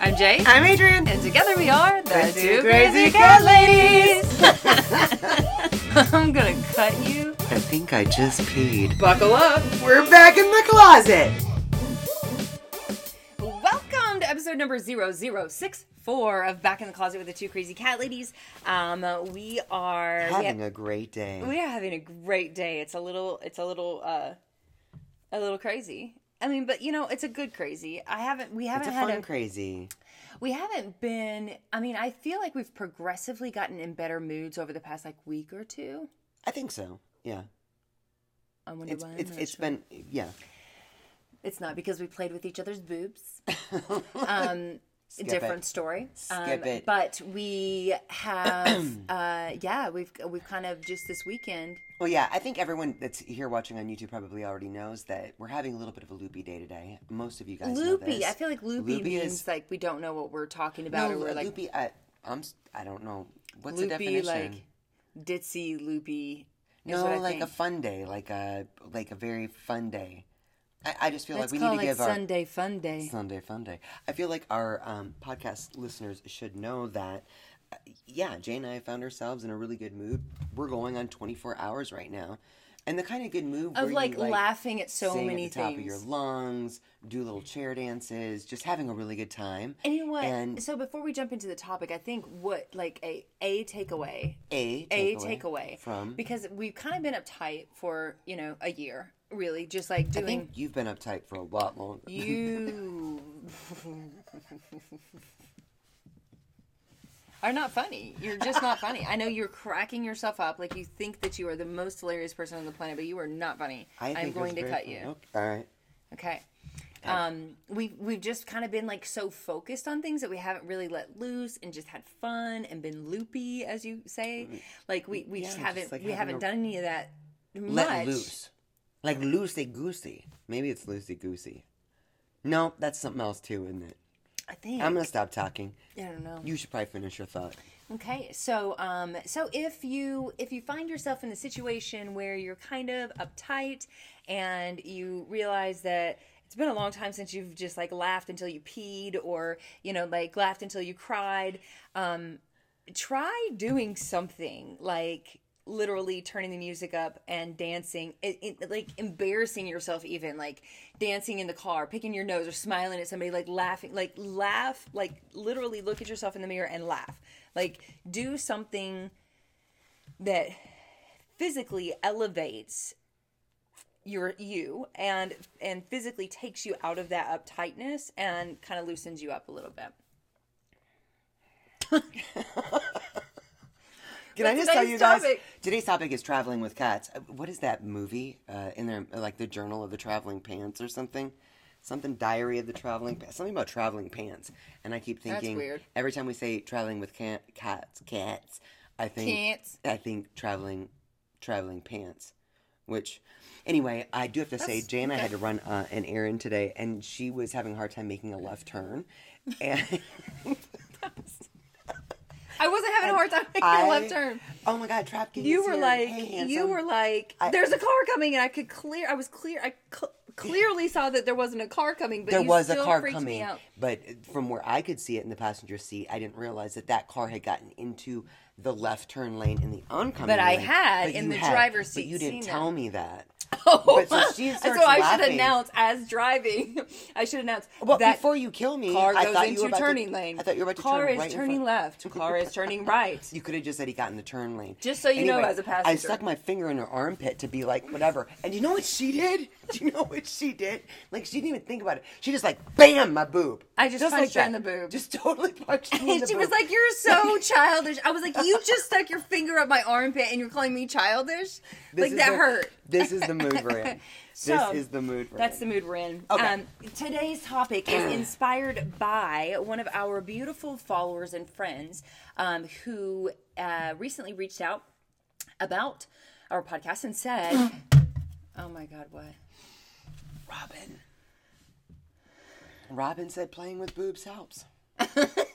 I'm Jay. I'm Adrian. And together we are the, The two, two crazy, crazy cat cat ladies. I'm gonna cut you. I think I just peed. Buckle up. We're back in the closet. Welcome to episode number 0064 of Back in the Closet with the Two Crazy Cat Ladies. Um, we are we Having a great day. we are having a great day. It's a little it's a little uh a little crazy. I mean, but you know, it's a good crazy. I haven't we haven't it's a had fun a crazy. we haven't been I mean, I feel like we've progressively gotten in better moods over the past like week or two. I think so. Yeah. I wonder It's why. It's it's sure. been yeah. It's not because we played with each other's boobs. Um, Skip different it. story. Skip um, it. But we have, uh, yeah, we've we've kind of just this weekend. Well, yeah, I think everyone that's here watching on YouTube probably already knows that we're having a little bit of a loopy day today. Most of you guys know Loopy. I feel like loopy, Loopy means is- like we don't know what we're talking about, no, or we're like loopy. I, I'm. s- I don't know what's the loopy, definition. like ditzy loopy. No, like think. a fun day, like a like a very fun day. I, I just feel Let's like we need to give our Sunday Fun Day. Sunday Fun Day. I feel like our um, podcast listeners should know that, uh, yeah, Jay and I found ourselves in a really good mood. We're going on 24 hours right now. And the kind of good mood Of where like, you, like laughing at so many at the top of your lungs, do little chair dances, just having a really good time. and you know what? And so before we jump into the topic, I think what like a a takeaway a a takeaway, takeaway from because we've kind of been uptight for you know a year really just like doing. I think you've been uptight for a lot longer. you are not funny you're just not funny i know you're cracking yourself up like you think that you are the most hilarious person on the planet but you are not funny I i'm going to cut fun. you Okay, All right. Okay. Um, we've we've just kind of been like so focused on things that we haven't really let loose and just had fun and been loopy, as you say. Like we, we just Mm. Haven't just, like, we haven't done any of that much. Let loose. Like loosey goosey. Maybe it's loosey goosey. No, that's something else too, isn't it? I think I'm gonna stop talking. I don't know. You should probably finish your thought. Okay, so um, so if you if you find yourself in a situation where you're kind of uptight and you realize that it's been a long time since you've just like laughed until you peed or you know like laughed until you cried, um, try doing something like literally turning the music up and dancing. It, it, like embarrassing yourself even like dancing in the car picking your nose or smiling at somebody like laughing like laugh like literally look at yourself in the mirror and laugh. Like do something that physically elevates your you and and physically takes you out of that uptightness and kind of loosens you up a little bit Can I just tell you guys? topic- Today's topic is traveling with cats. Uh, What is that movie uh, in there? Like the Journal of the Traveling Pants or something? Something Diary of the Traveling Pants. Something about traveling pants. And I keep thinking weird. every time we say traveling with cat, cats, cats, I think Cats. I think traveling, traveling pants. Which, anyway, I do have to say, That's- Jay and I okay. had to run uh, an errand today, and she was having a hard time making a left turn, and. I wasn't having a hard time making I- a left turn. Oh my God, Trap King You were here. like, Hey, you were like, I- there's a car coming, and I could clear. I was clear. I cl- clearly saw that there wasn't a car coming, but there you was a car coming, out. but from where I could see it in the passenger seat, I didn't realize that that car had gotten into the left turn lane in the oncoming. But I lane. had But in you the driver's But seat you didn't seen tell that. me that. Oh, But so she and starts so I should laughing. announce as driving. I should announce Well, that before you kill me, car I goes thought you into were about turning to, lane. I thought you were about to car turn is right in turning front. left. Car is turning right. You could have just said he got in the turn lane. Just so you know as a I passenger. I stuck my finger in her armpit to be like, whatever. And you know what she did? Do you know what she did? Like, she didn't even think about it. She just like, bam, my boob. I just punched her in that. the boob. Just totally punched me in And the she was boob. like, "You're so childish." I was like, "You just stuck your finger up my armpit, and you're calling me childish? This like that the- hurt." This is the mood we're in. So, this is the mood we're That's in. the mood we're in. Okay. Um, today's topic is inspired by one of our beautiful followers and friends um, who uh, recently reached out about our podcast and said, "Oh my God, what?" Robin. Robin said playing with boobs helps.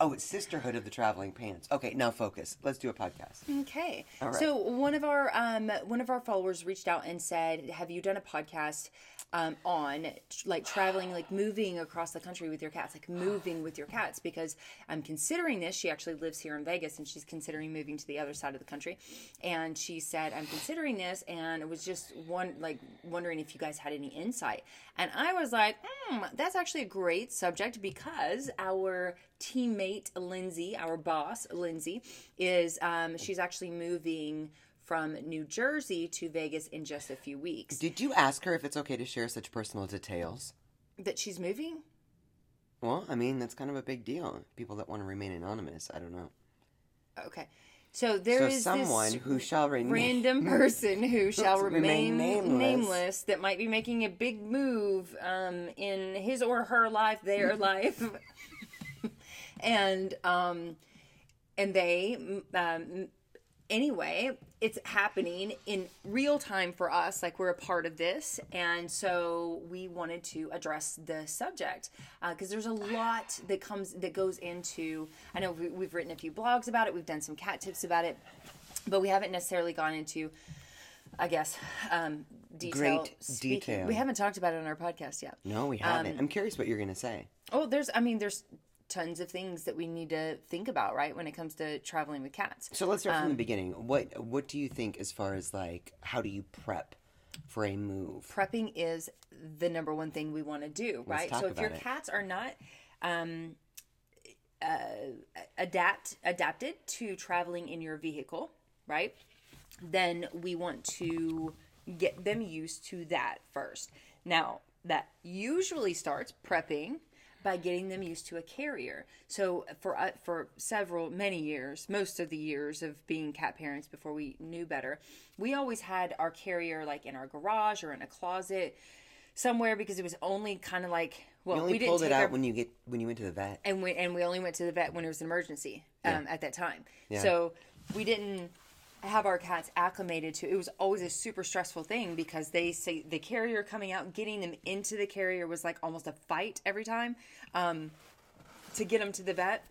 oh, it's Sisterhood of the Traveling Pants. Okay, now focus. Let's do a podcast. Okay. All right. So one of our um one of our followers reached out and said, "Have you done a podcast um, on like traveling, like moving across the country with your cats, like moving with your cats, because I'm considering this. She actually lives here in Vegas and she's considering moving to the other side of the country. And she said, I'm considering this and it was just one like wondering if you guys had any insight. And I was like, hmm, that's actually a great subject because our teammate Lindsay, our boss Lindsay, is um, she's actually moving from New Jersey to Vegas in just a few weeks. Did you ask her if it's okay to share such personal details? That she's moving? Well, I mean, that's kind of a big deal. People that want to remain anonymous, I don't know. Okay. So there so is someone who shall remain random person who shall Remain remain, nameless. that might be making a big move um, in his or her life, their life, and um, and they um, anyway, it's happening in real time for us. Like we're a part of this, and so we wanted to address the subject because there's a lot that comes that goes into. I know we, we've written a few blogs about it. We've done some cat tips about it, but we haven't necessarily gone into. I guess um, detail. Great speaking. detail. We haven't talked about it on our podcast yet. No, we haven't. I'm curious what you're going to say. Oh, there's. I mean, there's tons of things that we need to think about, right, when it comes to traveling with cats. So let's start from Um, the beginning. What What do you think as far as like how do you prep for a move? prepping is the number one thing we want to do, right? So if your it. cats are not um, uh, adapt adapted to traveling in your vehicle, right? Then we want to get them used to that first. Now, that usually starts prepping by getting them used to a carrier. So for uh, for several many years, most of the years of being cat parents before we knew better, we always had our carrier like in our garage or in a closet somewhere because it was only kind of like well You only we didn't pulled it out our, when you get when you went to the vet. and we and we only went to the vet when it was an emergency um, at that time. Yeah. So we didn't have our cats acclimated to. It was always a super stressful thing because they say the carrier coming out, getting them into the carrier was like almost a fight every time um, to get them to the vet.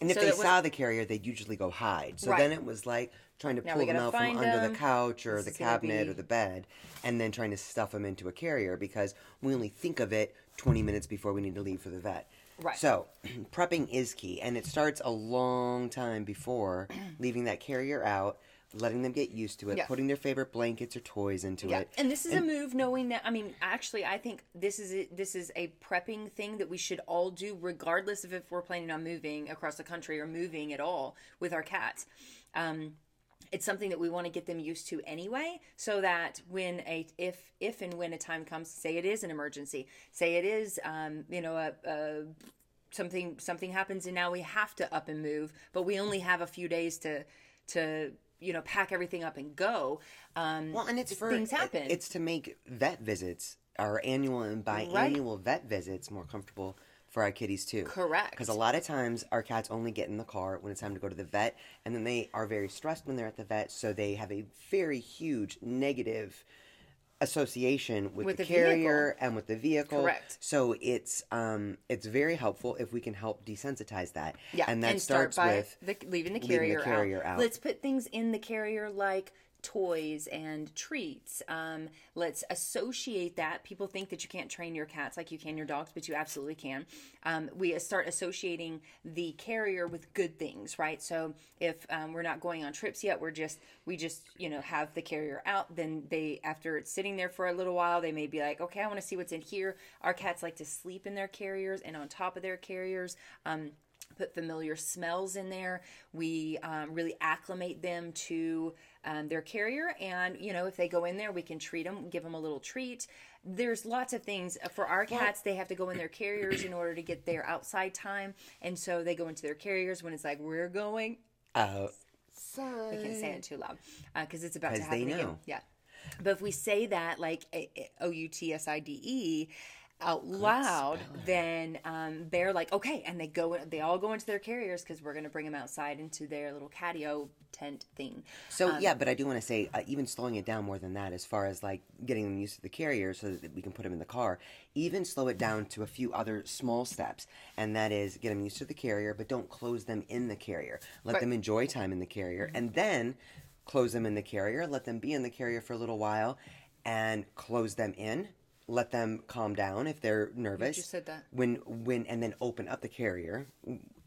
And if so they saw the carrier, they'd usually go hide. So Right. then it was like trying to Now pull them out from find under the couch or This the cabinet be- or the bed, and then trying to stuff them into a carrier because we only think of it 20 minutes before we need to leave for the vet. Right. So prepping is key, and it starts a long time before leaving that carrier out, letting them get used to it, Yeah. putting their favorite blankets or toys into Yeah, it. and this is a move knowing that. I mean, actually, I think this is a, this is a prepping thing that we should all do, regardless of if we're planning on moving across the country or moving at all with our cats. Um, it's something that we want to get them used to anyway, so that when a if if and when a time comes, say it is an emergency, say it is, um, you know, a, a something something happens and now we have to up and move, but we only have a few days to to you know pack everything up and go. Um, Well, and it's for things happen. It's to make vet visits, our annual and biannual vet visits, more comfortable for our kitties too. Correct. Because a lot of times our cats only get in the car when it's time to go to the vet, and then they are very stressed when they're at the vet, so they have a very huge negative association with, With the, the carrier vehicle. and with the vehicle. Correct. So it's um it's very helpful if we can help desensitize that. Yeah, and that start starts by with the, leaving the leaving the carrier, carrier out. out. Let's put things in the carrier like toys and treats. Um, let's associate that. People think that you can't train your cats like you can your dogs, but you absolutely can. Um, we start associating the carrier with good things, right? So if um, we're not going on trips yet, we're just we just you know have the carrier out. Then they after it's sitting there for a little while, they may be like, okay, I want to see what's in here. Our cats like to sleep in their carriers and on top of their carriers. Um, put familiar smells in there. We um, really acclimate them to um, their carrier, and you know if they go in there, we can treat them, give them a little treat. There's lots of things for our cats. They have to go in their carriers in order to get their outside time, and so they go into their carriers when it's like we're going. uh, We can't say it too loud because it's about to 'Cause they happen again. Yeah, but if we say that like O U T S I D E out loud, then um, they're like, okay, and they go, they all go into their carriers because we're going to bring them outside into their little catio tent thing. So Um, yeah, but I do want to say uh, even slowing it down more than that, as far as like getting them used to the carrier, so that we can put them in the car. Even slow it down to a few other small steps, and that is get them used to the carrier, but don't close them in the carrier. Let Right. them enjoy time in the carrier, and then close them in the carrier. Let them be in the carrier for a little while, and close them in. Let them calm down if they're nervous. just said that. When when and then open up the carrier,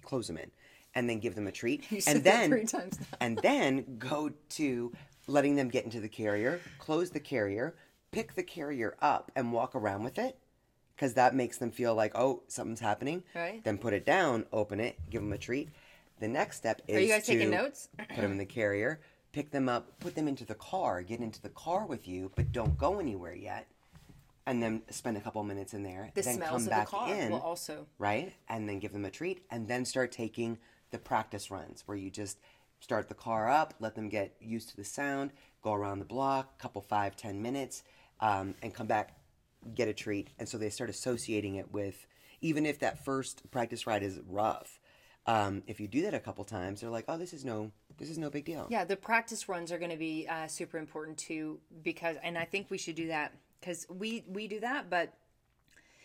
close them in, and then give them a treat, You said and that then three times now. and then go to letting them get into the carrier, close the carrier, pick the carrier up, and walk around with it. Because that makes them feel like, oh, something's happening. Right. Then put it down, open it, give them a treat. The next step is Are you guys to taking notes? put them in the carrier, pick them up, put them into the car, get into the car with you, but don't go anywhere yet, and then spend a couple minutes in there. The then smells come of back the car in, will also. right, and then give them a treat, and then start taking the practice runs where you just start the car up, let them get used to the sound, go around the block, couple five ten minutes, um, and come back, get a treat, and so they start associating it with even if that first practice ride is rough. Um, if you do that a couple times, they're like, "Oh, this is no, this is no big deal." Yeah, the practice runs are going to be uh, super important too because, and I think we should do that because we we do that, but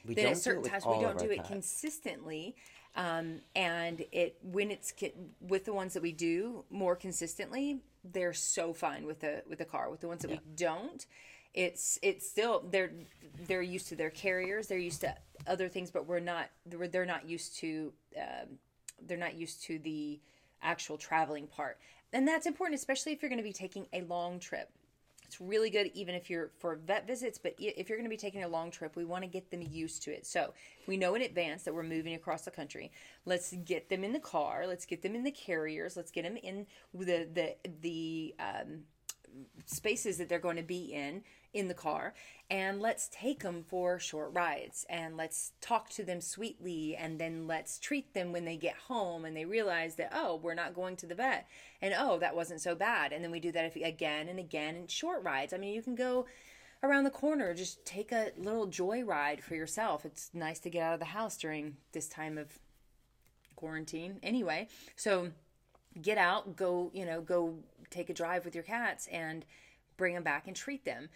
we then at certain do it with times we don't do it cats. consistently um, and it when it's with the ones that we do more consistently they're so fine with the with the car. With the ones that we don't it's it's still they're they're used to their carriers they're used to other things but we're not they're, they're not used to um, they're not used to the actual traveling part. And that's important especially if you're going to be taking a long trip it's really good even if you're for vet visits, but if you're going to be taking a long trip, we want to get them used to it. So we know in advance that we're moving across the country. Let's get them in the car. Let's get them in the carriers. Let's get them in the the the um, spaces that they're going to be in in the car and let's take them for short rides and let's talk to them sweetly and then let's treat them when they get home and they realize that oh we're not going to the vet and oh that wasn't so bad and then we do that again and again in short rides. I mean you can go around the corner just take a little joy ride for yourself. It's nice to get out of the house during this time of quarantine. Anyway so get out, go, you know, go take a drive with your cats and bring them back and treat them.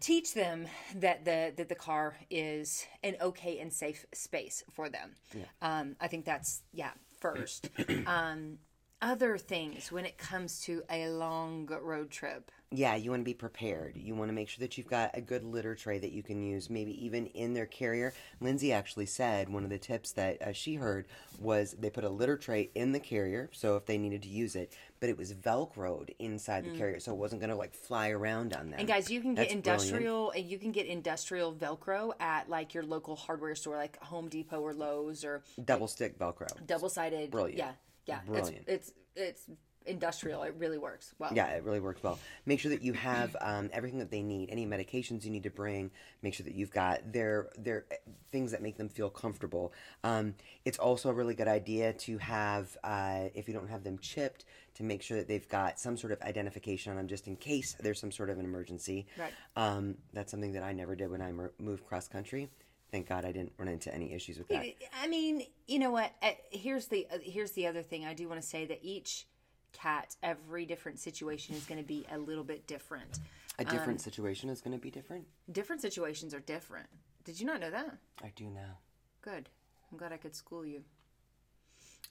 Teach them that the that the car is an okay and safe space for them. Um, I think that's yeah first. um, other things when it comes to a long road trip. Yeah, you want to be prepared. You want to make sure that you've got a good litter tray that you can use, maybe even in their carrier. Lindsay actually said one of the tips that uh, she heard was they put a litter tray in the carrier, so if they needed to use it, but it was velcroed inside the carrier, so it wasn't going to like fly around on them. Mm. And guys, you can get That's industrial you can get industrial Velcro at like your local hardware store, like Home Depot or Lowe's or double stick Velcro. double sided. Brilliant. Yeah, yeah. Brilliant. It's, it's it's industrial. It really works well. Yeah, it really works well. Make sure that you have um, everything that they need. Any medications you need to bring. Make sure that you've got their their eh, things that make them feel comfortable. Um, it's also a really good idea to have, uh, if you don't have them chipped, to make sure that they've got some sort of identification on them, just in case there's some sort of an emergency. Right. Um, that's something that I never did when I moved cross country. Thank God I didn't run into any issues with that. I mean, you know what? Uh, Here's the uh, here's the other thing. I do want to say that each cat, every different situation is going to be a little bit different. A different Um, situation is going to be different. Different situations are different. Did you not know that? I do now. Good. I'm glad I could school you.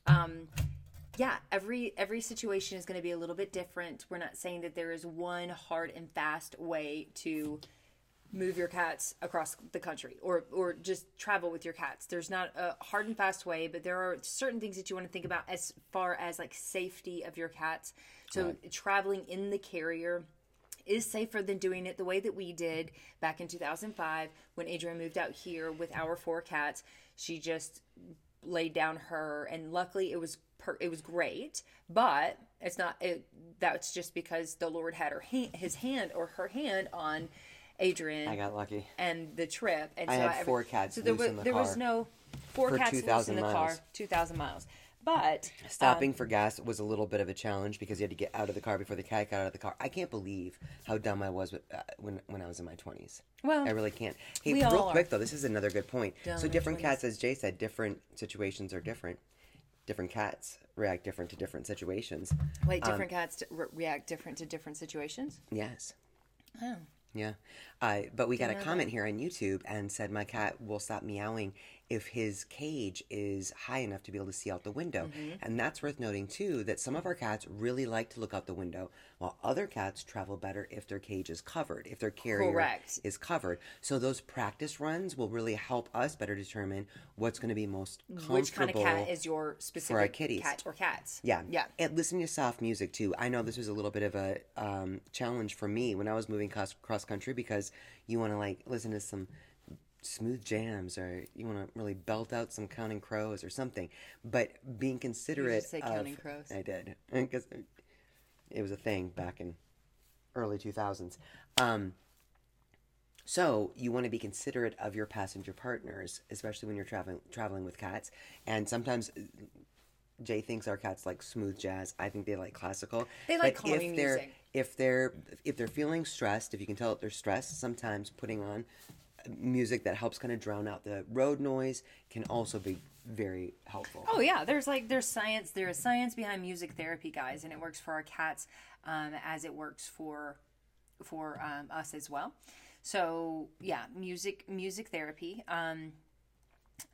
Um, yeah, every every situation is going to be a little bit different. We're not saying that there is one hard and fast way to move your cats across the country or or just travel with your cats. There's not a hard and fast way, but there are certain things that you want to think about as far as like safety of your cats. So traveling in the carrier is safer than doing it the way that we did back in 2005 when Adrian moved out here with our four cats. She just laid down her, and luckily it was per- it was great. But it's not. It, that's just because the Lord had her hand, his hand or her hand on Adrian I got lucky. and the trip. And I so had every- four cats So there was in the there was no four cats loose in the car, two thousand miles. But Stopping for gas was a little bit of a challenge because you had to get out of the car before the cat got out of the car. I can't believe how dumb I was with, uh, when when I was in my twenties. Well, I really can't. Hey, we real all quick are. though, this is another good point. Dumb so different 20s. cats, as Jay said, different situations are different. Different cats react different to different situations. wait, Um, different cats re- react different to different situations. Yes. Oh. Yeah. Uh, but we got a comment here on YouTube and said my cat will stop meowing if his cage is high enough to be able to see out the window. Mm-hmm. And that's worth noting too that some of our cats really like to look out the window, while other cats travel better if their cage is covered, if their carrier Correct. is covered. So those practice runs will really help us better determine what's going to be most comfortable. Which kind of cat is your specific for kitties. cat or cats? Yeah. Yeah. And listening to soft music too. I know this was a little bit of a um, challenge for me when I was moving cross country because you want to like listen to some smooth jams or you want to really belt out some Counting Crows or something. But being considerate say of, Counting Crows. I did because it was a thing back in early 2000s. Um, so you want to be considerate of your passenger partners, especially when you're traveling traveling with cats. And sometimes Jay thinks our cats like smooth jazz. I think they like classical. They like But calming if they're, music. If they're if they're feeling stressed, if you can tell that they're stressed, sometimes putting on music that helps kind of drown out the road noise can also be very helpful. Oh yeah, there's like there's science. There is science behind music therapy, guys, and it works for our cats um, as it works for for um, us as well. So yeah, music music therapy. Um,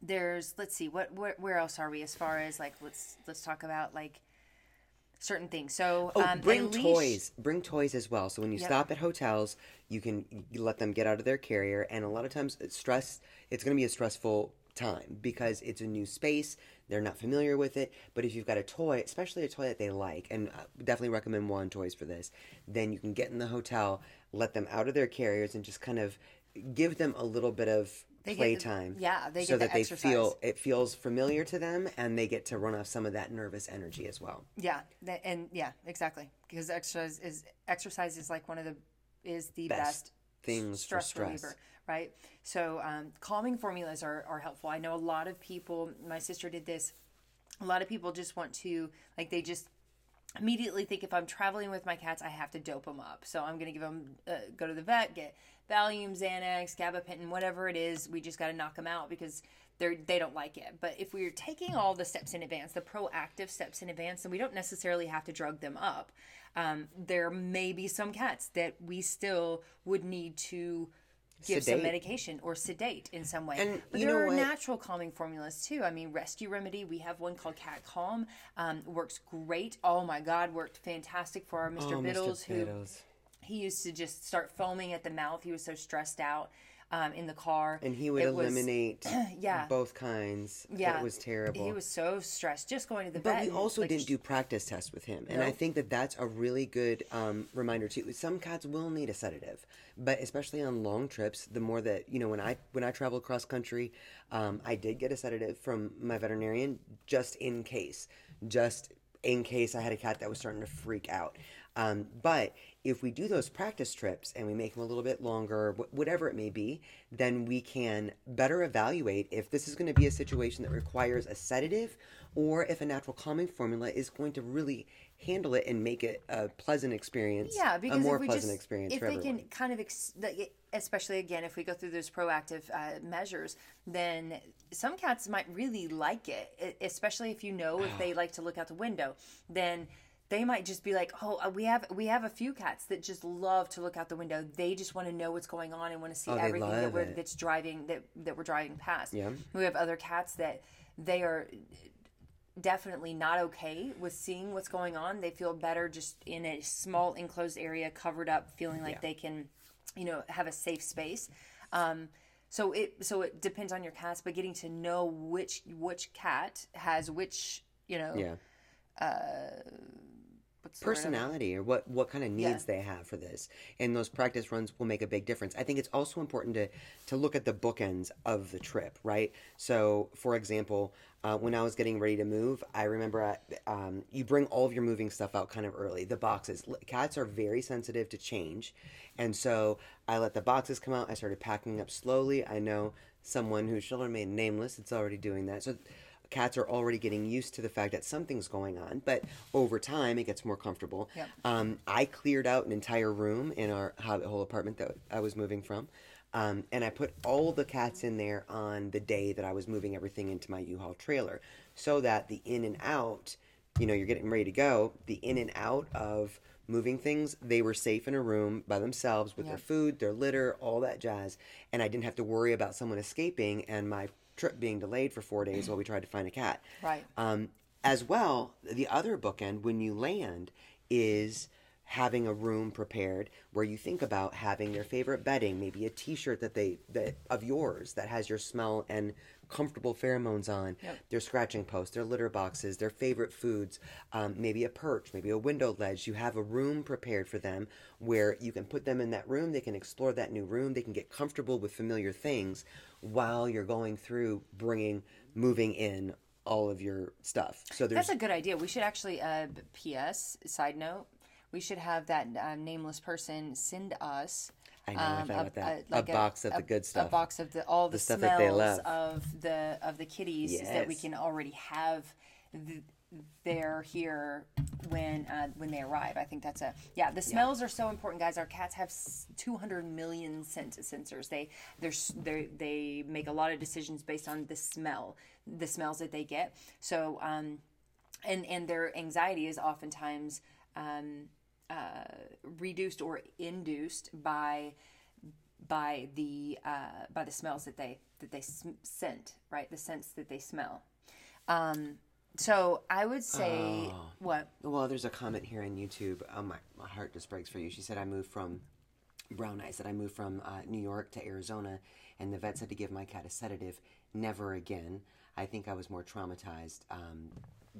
there's let's see what where, where else are we as far as like let's let's talk about like certain things. So Oh, um, bring leash- toys. Bring toys as well. So when you Yep. stop at hotels, you can let them get out of their carrier. And a lot of times, it's stress. It's going to be a stressful time because it's a new space. They're not familiar with it. But if you've got a toy, especially a toy that they like, and I definitely recommend one toys for this, then you can get in the hotel, let them out of their carriers, and just kind of give them a little bit of They get the- playtime. yeah, they so get the that they feel it feels familiar to them, and they get to run off some of that nervous energy as well. Yeah, that, and yeah, exactly. Because exercise is exercise is like one of the is the Best best, things for stress, stress. reliever, right? So um, calming formulas are, are helpful. I know a lot of people. My sister did this. A lot of people just want to like they just immediately think if I'm traveling with my cats, I have to dope them up. So I'm going to give them, uh, go to the vet, get Valium, Xanax, gabapentin, whatever it is. We just got to knock them out because they're they don't like it. But if we're taking all the steps in advance, the proactive steps in advance, then we don't necessarily have to drug them up. Um, there may be some cats that we still would need to give some medication or sedate in some way. And but you there know are what? natural calming formulas too. I mean, Rescue Remedy, we have one called Cat Calm. Um, works great. Oh my God, worked fantastic for our Mr. Oh, Biddles, Mr. who Biddles. he used to just start foaming at the mouth. He was so stressed out um, in the car. And he would It was- eliminate yeah. both kinds. Yeah, It was terrible. He was so stressed just going to the but vet. But we also like, didn't do practice tests with him. And I think that that's a really good um, reminder too. Some cats will need a sedative, but especially on long trips, the more that, you know, when I when I travel cross country, um, I did get a sedative from my veterinarian just in case. Just in case I had a cat that was starting to freak out. Um, but if we do those practice trips and we make them a little bit longer, whatever it may be, then we can better evaluate if this is going to be a situation that requires a sedative or if a natural calming formula is going to really handle it and make it a pleasant experience. Yeah, because a more if we pleasant just, experience if everyone. can kind of, ex- especially again, if we go through those proactive uh, measures, then some cats might really like it, especially if you know if they like to look out the window. Then they might just be like, "Oh, uh, we have we have a few cats that just love to look out the window. They just want to know what's going on and want to see Oh, everything that we're it. that's driving that that we're driving past." Yeah. We have other cats that they are definitely not okay with seeing what's going on. They feel better just in a small enclosed area, covered up, feeling like Yeah. they can, you know, have a safe space. Um, so it so it depends on your cats, but getting to know which which cat has which you know yeah. what's the word I'm- personality or what what kind of needs Yeah. they have for this. And those practice runs will make a big difference. I think it's also important to to look at the bookends of the trip right? So for example uh, when i was getting ready to move i remember I, um, you bring all of your moving stuff out kind of early. The boxes cats are very sensitive to change. And so i let the boxes come out. I started packing up slowly. I know someone whose shall remain nameless. It's already doing that. So cats are already getting used to the fact that something's going on but over time it gets more comfortable Yep. um, i cleared out an entire room in our hobbit hole apartment that i was moving from um, and i put all the cats in there on the day that i was moving everything into my u-haul trailer so that the in and out you know you're getting ready to go the in and out of moving things they were safe in a room by themselves with their food their litter all that jazz and i didn't have to worry about someone escaping and my trip being delayed for four days while we tried to find a cat. Right. Um, as well, the other bookend when you land is having a room prepared where you think about having their favorite bedding, maybe a T-shirt that they that of yours that has your smell and comfortable pheromones on, Yep. their scratching post, their litter boxes, their favorite foods, um, maybe a perch, maybe a window ledge. You have a room prepared for them where you can put them in that room. They can explore that new room. They can get comfortable with familiar things while you're going through bringing, moving in all of your stuff. So there's That's a good idea. We should actually, uh, P.S. Side note, we should have that um, nameless person send us. I know, um, that. A like box of the good stuff. A box of the all the, The stuff smells that they love. of the of the kitties that we can already have. th there here when uh, when they arrive. I think that's a yeah. The smells are so important, guys. Our cats have 200 million scent sensors. They they they make a lot of decisions based on the smell, the smells that they get. So um, and and their anxiety is oftentimes um, uh, reduced or induced by by the uh, by the smells that they that they sm- scent right the scents that they smell um, so i would say what Well, there's a comment here on YouTube. Oh, my, my heart just breaks for you. She said, I moved from, Brown Eyes that I moved from uh, New York to Arizona, and the vet said to give my cat a sedative. Never again. I think I was more traumatized um,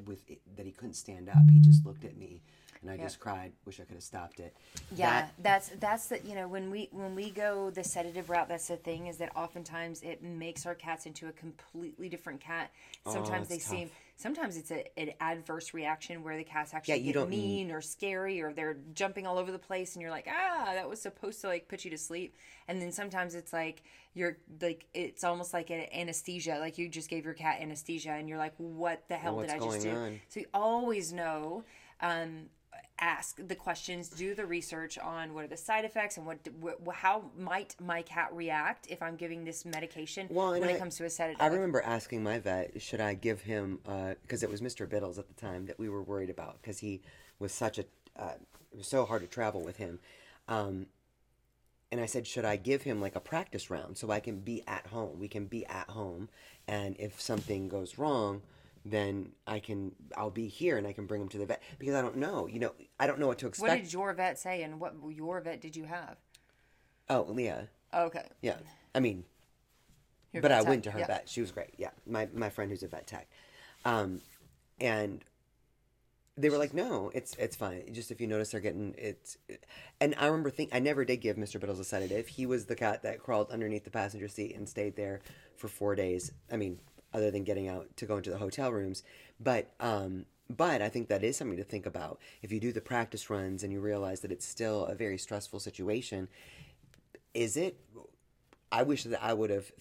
with it, that he couldn't stand up. He just looked at me, and I just cried. Wish I could have stopped it. yeah That- that's that's the you know when we when we go the sedative route that's the thing is that oftentimes it makes our cats into a completely different cat oh, sometimes they it's seem sometimes it's a, an adverse reaction where the cats actually Yeah, you get don't- mean or scary or they're jumping all over the place and you're like ah that was supposed to like put you to sleep and then sometimes it's like you're like it's almost like an anesthesia like you just gave your cat anesthesia and you're like what the hell did i just do on? so you always know um, ask the questions do the research on what are the side effects and what, wh- how might my cat react if i'm giving this medication Well, when I- it comes to a sedative I remember asking my vet, should I give him, because it was Mr. Biddles at the time that we were worried about, because he was such a, uh, it was so hard to travel with him. Um, and I said, should I give him like a practice round so I can be at home? We can be at home, and if something goes wrong, then I can, I'll be here and I can bring him to the vet because I don't know, you know, I don't know what to expect. what did your vet say and what your vet did you have oh, Leah, okay yeah, I mean, Your but I tech, went to her yeah. vet. She was great. Yeah, my my friend who's a vet tech, um, and they were like, "No, it's it's fine. Just if you notice they're getting it's." And I remember think I never did give Mister Biddles a sedative. He was the cat that crawled underneath the passenger seat and stayed there for four days. I mean, other than getting out to go into the hotel rooms, but um, but I think that is something to think about. If you do the practice runs and you realize that it's still a very stressful situation, is it? I wish that I would have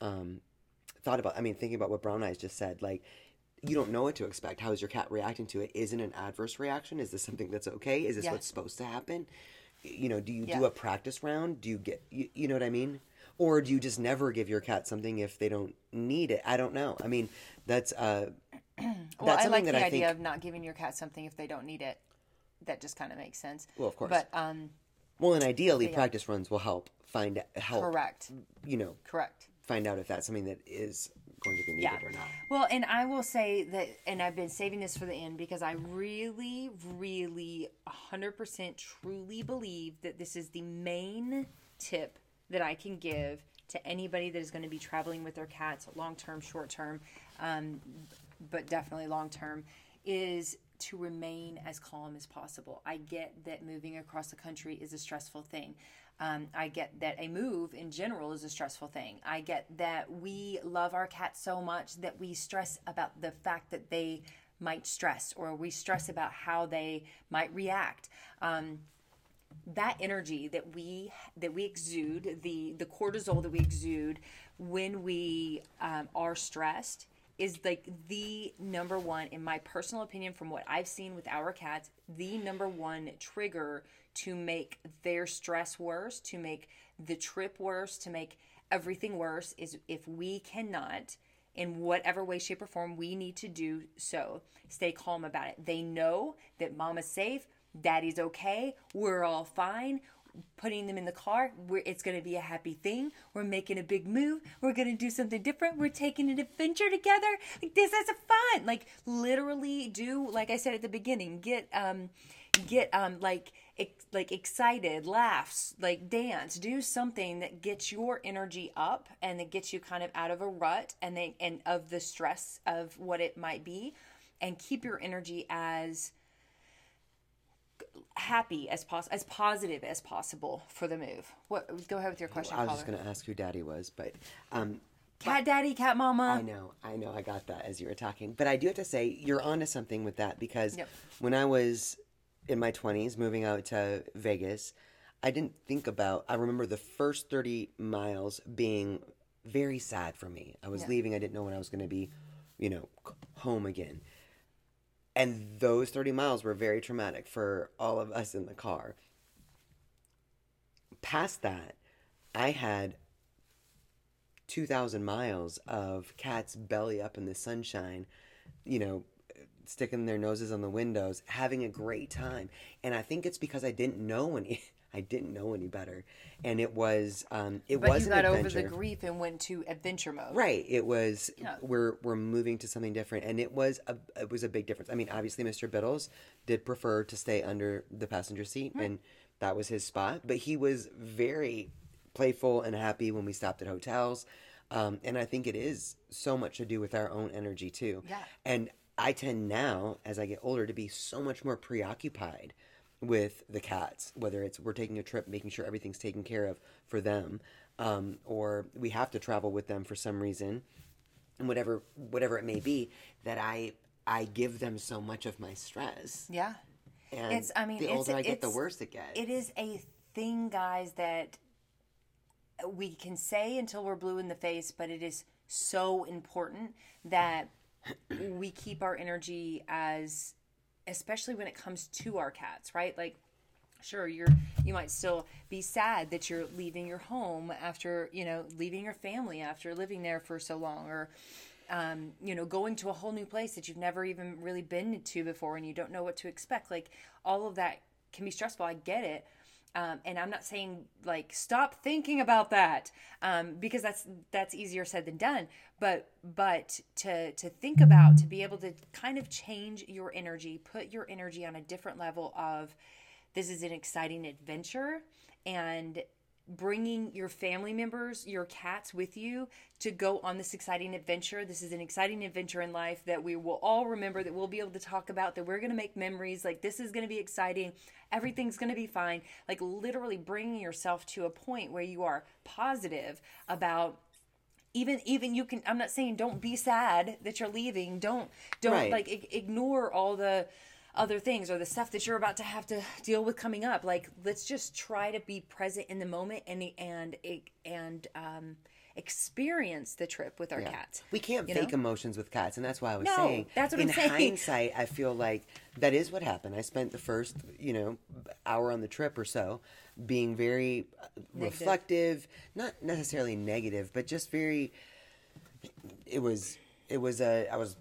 um, thought about. I mean, thinking about what Brown Eyes just said, like you don't know what to expect. How is your cat reacting to it? Is it an adverse reaction? Is this something that's okay? Is this Yeah. what's supposed to happen? You know, do you Yeah. do a practice round? Do you get, you, you know what I mean? Or do you just never give your cat something if they don't need it? I don't know. I mean, that's uh, well that's i like the I idea think. of not giving your cat something if they don't need it that just kind of makes sense Well, of course. but um Well, and ideally, Yeah. practice runs will help find help. correct You know, correct find out if that's something that is going to be needed Yeah. or not. Well, and I will say that, and I've been saving this for the end because I really, really, 100% truly believe that this is the main tip that I can give to anybody that is going to be traveling with their cats, long term, short term, um, but definitely long term, is to remain as calm as possible. I get that moving across the country is a stressful thing. Um, I get that a move in general is a stressful thing. I get that we love our cats so much that we stress about the fact that they might stress or we stress about how they might react. Um, that energy that we that we exude the the cortisol that we exude when we um, are stressed is like the number one in my personal opinion from what i've seen with our cats the number one trigger to make their stress worse to make the trip worse to make everything worse is if we cannot in whatever way, shape, or form we need to do so. Stay calm about it. They know that mama's safe, daddy's okay, we're all fine. putting them in the car. It's going to be a happy thing. We're making a big move. We're going to do something different. We're taking an adventure together. Like this is fun. Like literally do like I said at the beginning. Get um get um like like excited, laughs, like dance, do something that gets your energy up and that gets you kind of out of a rut and then and of the stress of what it might be and keep your energy as happy as possible as positive as possible for the move what go ahead with your question I was caller. just going to ask who Daddy was, but um, cat daddy cat mama I know, I know, I got that as you were talking. But I do have to say, you're onto something with that because Yep. when I was in my 20s moving out to Vegas, I didn't think about, I remember the first 30 miles being very sad for me. I was leaving, I didn't know when I was going to be, you know, home again. And those 30 miles were very traumatic for all of us in the car. Past that, I had 2,000 miles of cats belly up in the sunshine, you know, sticking their noses on the windows, having a great time. And I think it's because I didn't know any. I didn't know any better, and it was um, it but was you got over the grief and went to adventure mode Right. It was Yeah. we're we're moving to something different and it was a it was a big difference. I mean, obviously Mr. Biddles did prefer to stay under the passenger seat and that was his spot, but he was very playful and happy when we stopped at hotels. Um, and I think it is so much to do with our own energy too. Yeah. And I tend now, as I get older, to be so much more preoccupied with the cats, whether it's we're taking a trip, making sure everything's taken care of for them, um, or we have to travel with them for some reason, and whatever whatever it may be, that I I give them so much of my stress. yeah And It's- I mean, the it's- older I get, the worse it gets. it is a thing guys that we can say until we're blue in the face but it is so important that we keep our energy as especially when it comes to our cats right? Like sure you're you might still be sad that you're leaving your home after you know leaving your family after living there for so long or um, you know going to a whole new place that you've never even really been to before and you don't know what to expect. Like all of that can be stressful. I get it um, and i'm not saying like stop thinking about that um, because that's that's easier said than done. But but to to think about to be able to kind of change your energy put your energy on a different level of this is an exciting adventure and bringing your family members, your cats with you to go on this exciting adventure. This is an exciting adventure in life that we will all remember, that we'll be able to talk about, that we're going to make memories. Like, this is going to be exciting. Everything's going to be fine. Like, literally bringing yourself to a point where you are positive about even even you can i'm not saying don't be sad that you're leaving don't don't Right. like ig- ignore all the other things or the stuff that you're about to have to deal with coming up like let's just try to be present in the moment and and and um experience the trip with our cats We can't fake know? emotions with cats, and that's why I was No, saying. that's what in I'm saying. hindsight, I feel like that is what happened. I spent the first, you know, hour on the trip or so being very uh, reflective, not necessarily negative, but just very. It was. It was a. I was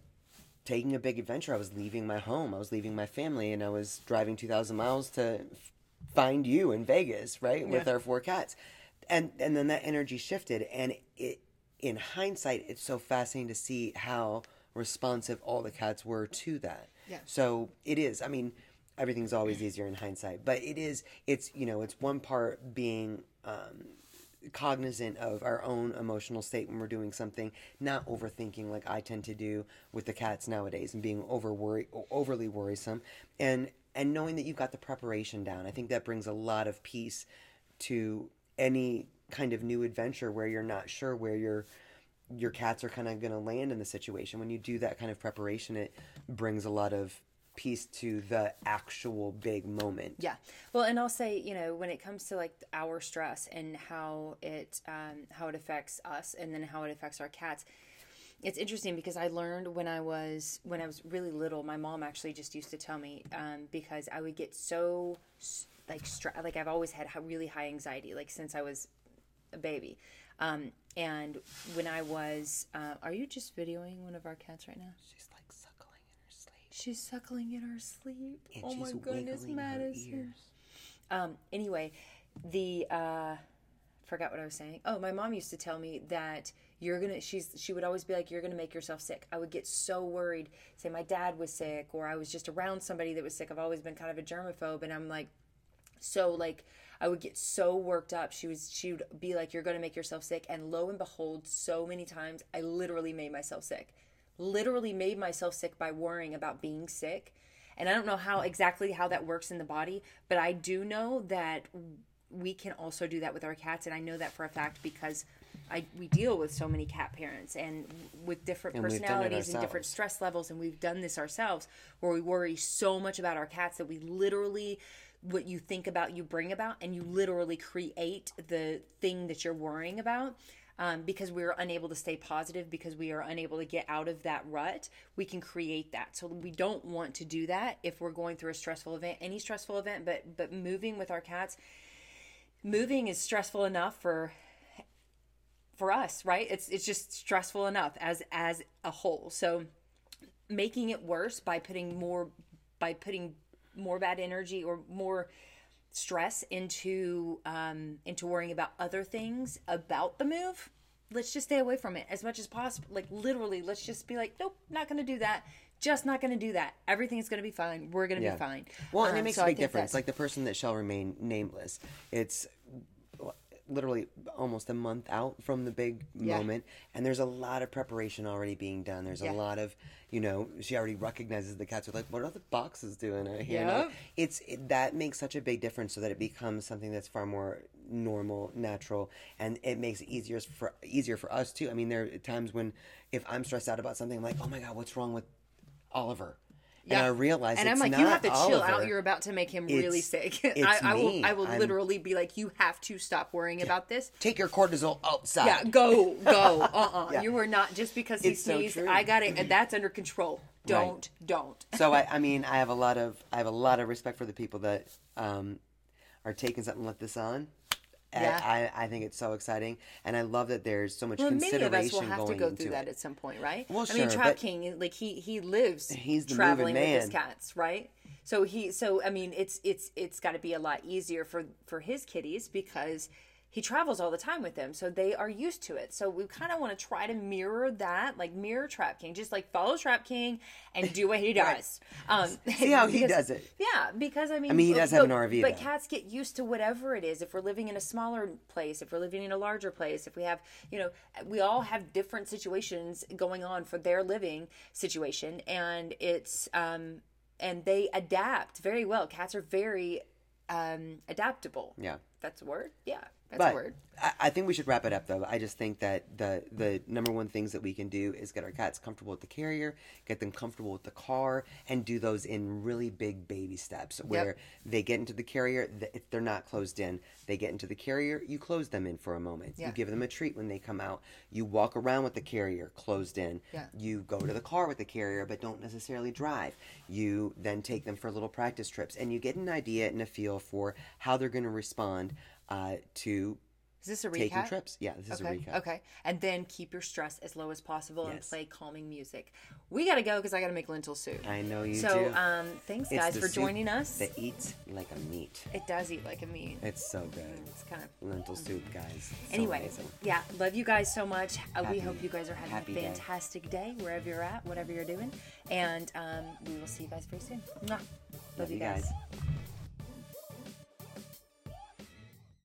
taking a big adventure. I was leaving my home. I was leaving my family, and I was driving two thousand miles to f- find you in Vegas, right, with our four cats, and and then that energy shifted, and it. In hindsight, it's so fascinating to see how responsive all the cats were to that. Yeah. So it is. I mean, everything's always easier in hindsight, but it is. It's you know, it's one part being um, cognizant of our own emotional state when we're doing something, not overthinking like I tend to do with the cats nowadays, and being over worry, overly worrisome, and and knowing that you've got the preparation down. I think that brings a lot of peace to any kind of new adventure where you're not sure where your your cats are kind of going to land in the situation. When you do that kind of preparation, it brings a lot of peace to the actual big moment. Yeah. Well, and I'll say, you know, when it comes to like our stress and how it um, how it affects us, and then how it affects our cats, it's interesting because I learned when I was when I was really little. My mom actually just used to tell me um, because I would get so like stre- like I've always had really high anxiety, like since I was a baby. Um, and when I was, uh, are you just videoing one of our cats right now? She's like suckling in her sleep. She's suckling in her sleep. And oh my goodness, Madison. Um, anyway, the uh forgot what I was saying. Oh, my mom used to tell me that you're gonna she's she would always be like, You're gonna make yourself sick. I would get so worried. Say my dad was sick or I was just around somebody that was sick. I've always been kind of a germaphobe and I'm like so like I would get so worked up. She was she would be like, You're gonna make yourself sick and lo and behold, so many times I literally made myself sick. Literally made myself sick by worrying about being sick. And I don't know how exactly how that works in the body, but I do know that we can also do that with our cats, and I know that for a fact because I we deal with so many cat parents and with different And we've done it personalities and different stress levels, and we've done this ourselves where we worry so much about our cats that we literally what you think about you bring about. And you literally create the thing that you're worrying about um, because we're unable to stay positive because we are unable to get out of that rut we can create that. So we don't want to do that if we're going through a stressful event any stressful event but but moving with our cats moving is stressful enough for for us right? It's it's just stressful enough as as a whole. So making it worse by putting more by putting more bad energy or more stress into um into worrying about other things about the move. Let's just stay away from it as much as possible like literally let's just be like nope not gonna do that. Just not gonna do that. Everything's gonna be fine. We're gonna Yeah. be fine. Well, and Um, it makes so a big difference. Like the person that shall remain nameless, it's literally almost a month out from the big Yeah. moment, and there's a lot of preparation already being done. There's Yeah. a lot of, you know, she already recognizes the cats. Are like, what are the boxes doing out here? now?" Yep. It's it, that makes such a big difference, so that it becomes something that's far more normal, natural, and it makes it easier for easier for us too. I mean, there are times when if I'm stressed out about something, I'm like, oh my god, what's wrong with Oliver? And I realize and I'm like, you have to chill out. You're about to make him really It's- sick. it's I, I will. I will I'm- literally be like, you have to stop worrying about this. take your cortisol outside. Yeah, go, go. Uh, uh Yeah. You are not just because he It's sneezed. true. I got it, and that's under control. Don't, don't. so I, I mean, I have a lot of I have a lot of respect for the people that um, are taking something like this on. I- Yeah. I, I think it's so exciting, and I love that there's so much Well, many consideration of us will have to go through that it. at some point, right? Well, I mean, sure, Trap but- King, like he he lives He's traveling with his cats, right? So he, so I mean, it's it's it's got to be a lot easier for for his kitties because he travels all the time with them, so they are used to it. So we kind of want to try to mirror that, like mirror Trap King, just like follow Trap King and do what he does. um, See how he does it. Yeah, because I mean, mean, he does have an RV, but though. cats get used to whatever it is. If we're living in a smaller place, if we're living in a larger place, if we have, you know, we all have different situations going on for their living situation, and it's um, and they adapt very well. Cats are very um adaptable. Yeah. That's a word. Yeah, that's But a word. I, I think we should wrap it up, though. I just think that the the number one things that we can do is get our cats comfortable with the carrier, get them comfortable with the car, and do those in really big baby steps. Where they get into the carrier, if they're not closed in, they get into the carrier. You close them in for a moment. Yeah. You give them a treat when they come out. You walk around with the carrier closed in. Yeah. You go to the car with the carrier, but don't necessarily drive. You then take them for little practice trips, and you get an idea and a feel for how they're going to respond uh, to Is this a recap? taking trips. Yeah, this is okay. a recap. Okay. And then keep your stress as low as possible and play calming music. We got to go because I got to make lentil soup. I know you so, do. um, thanks It's guys for joining us. That eats like a meat. It does eat like a meat. It's so good. It's kind of. Lentil soup, guys. So Anyway, amazing. yeah, love you guys so much. Uh, we hope you guys are having a happy day. fantastic day. wherever you're at, whatever you're doing. And um, we will see you guys very soon. Mwah. Love, Love you you guys. guys.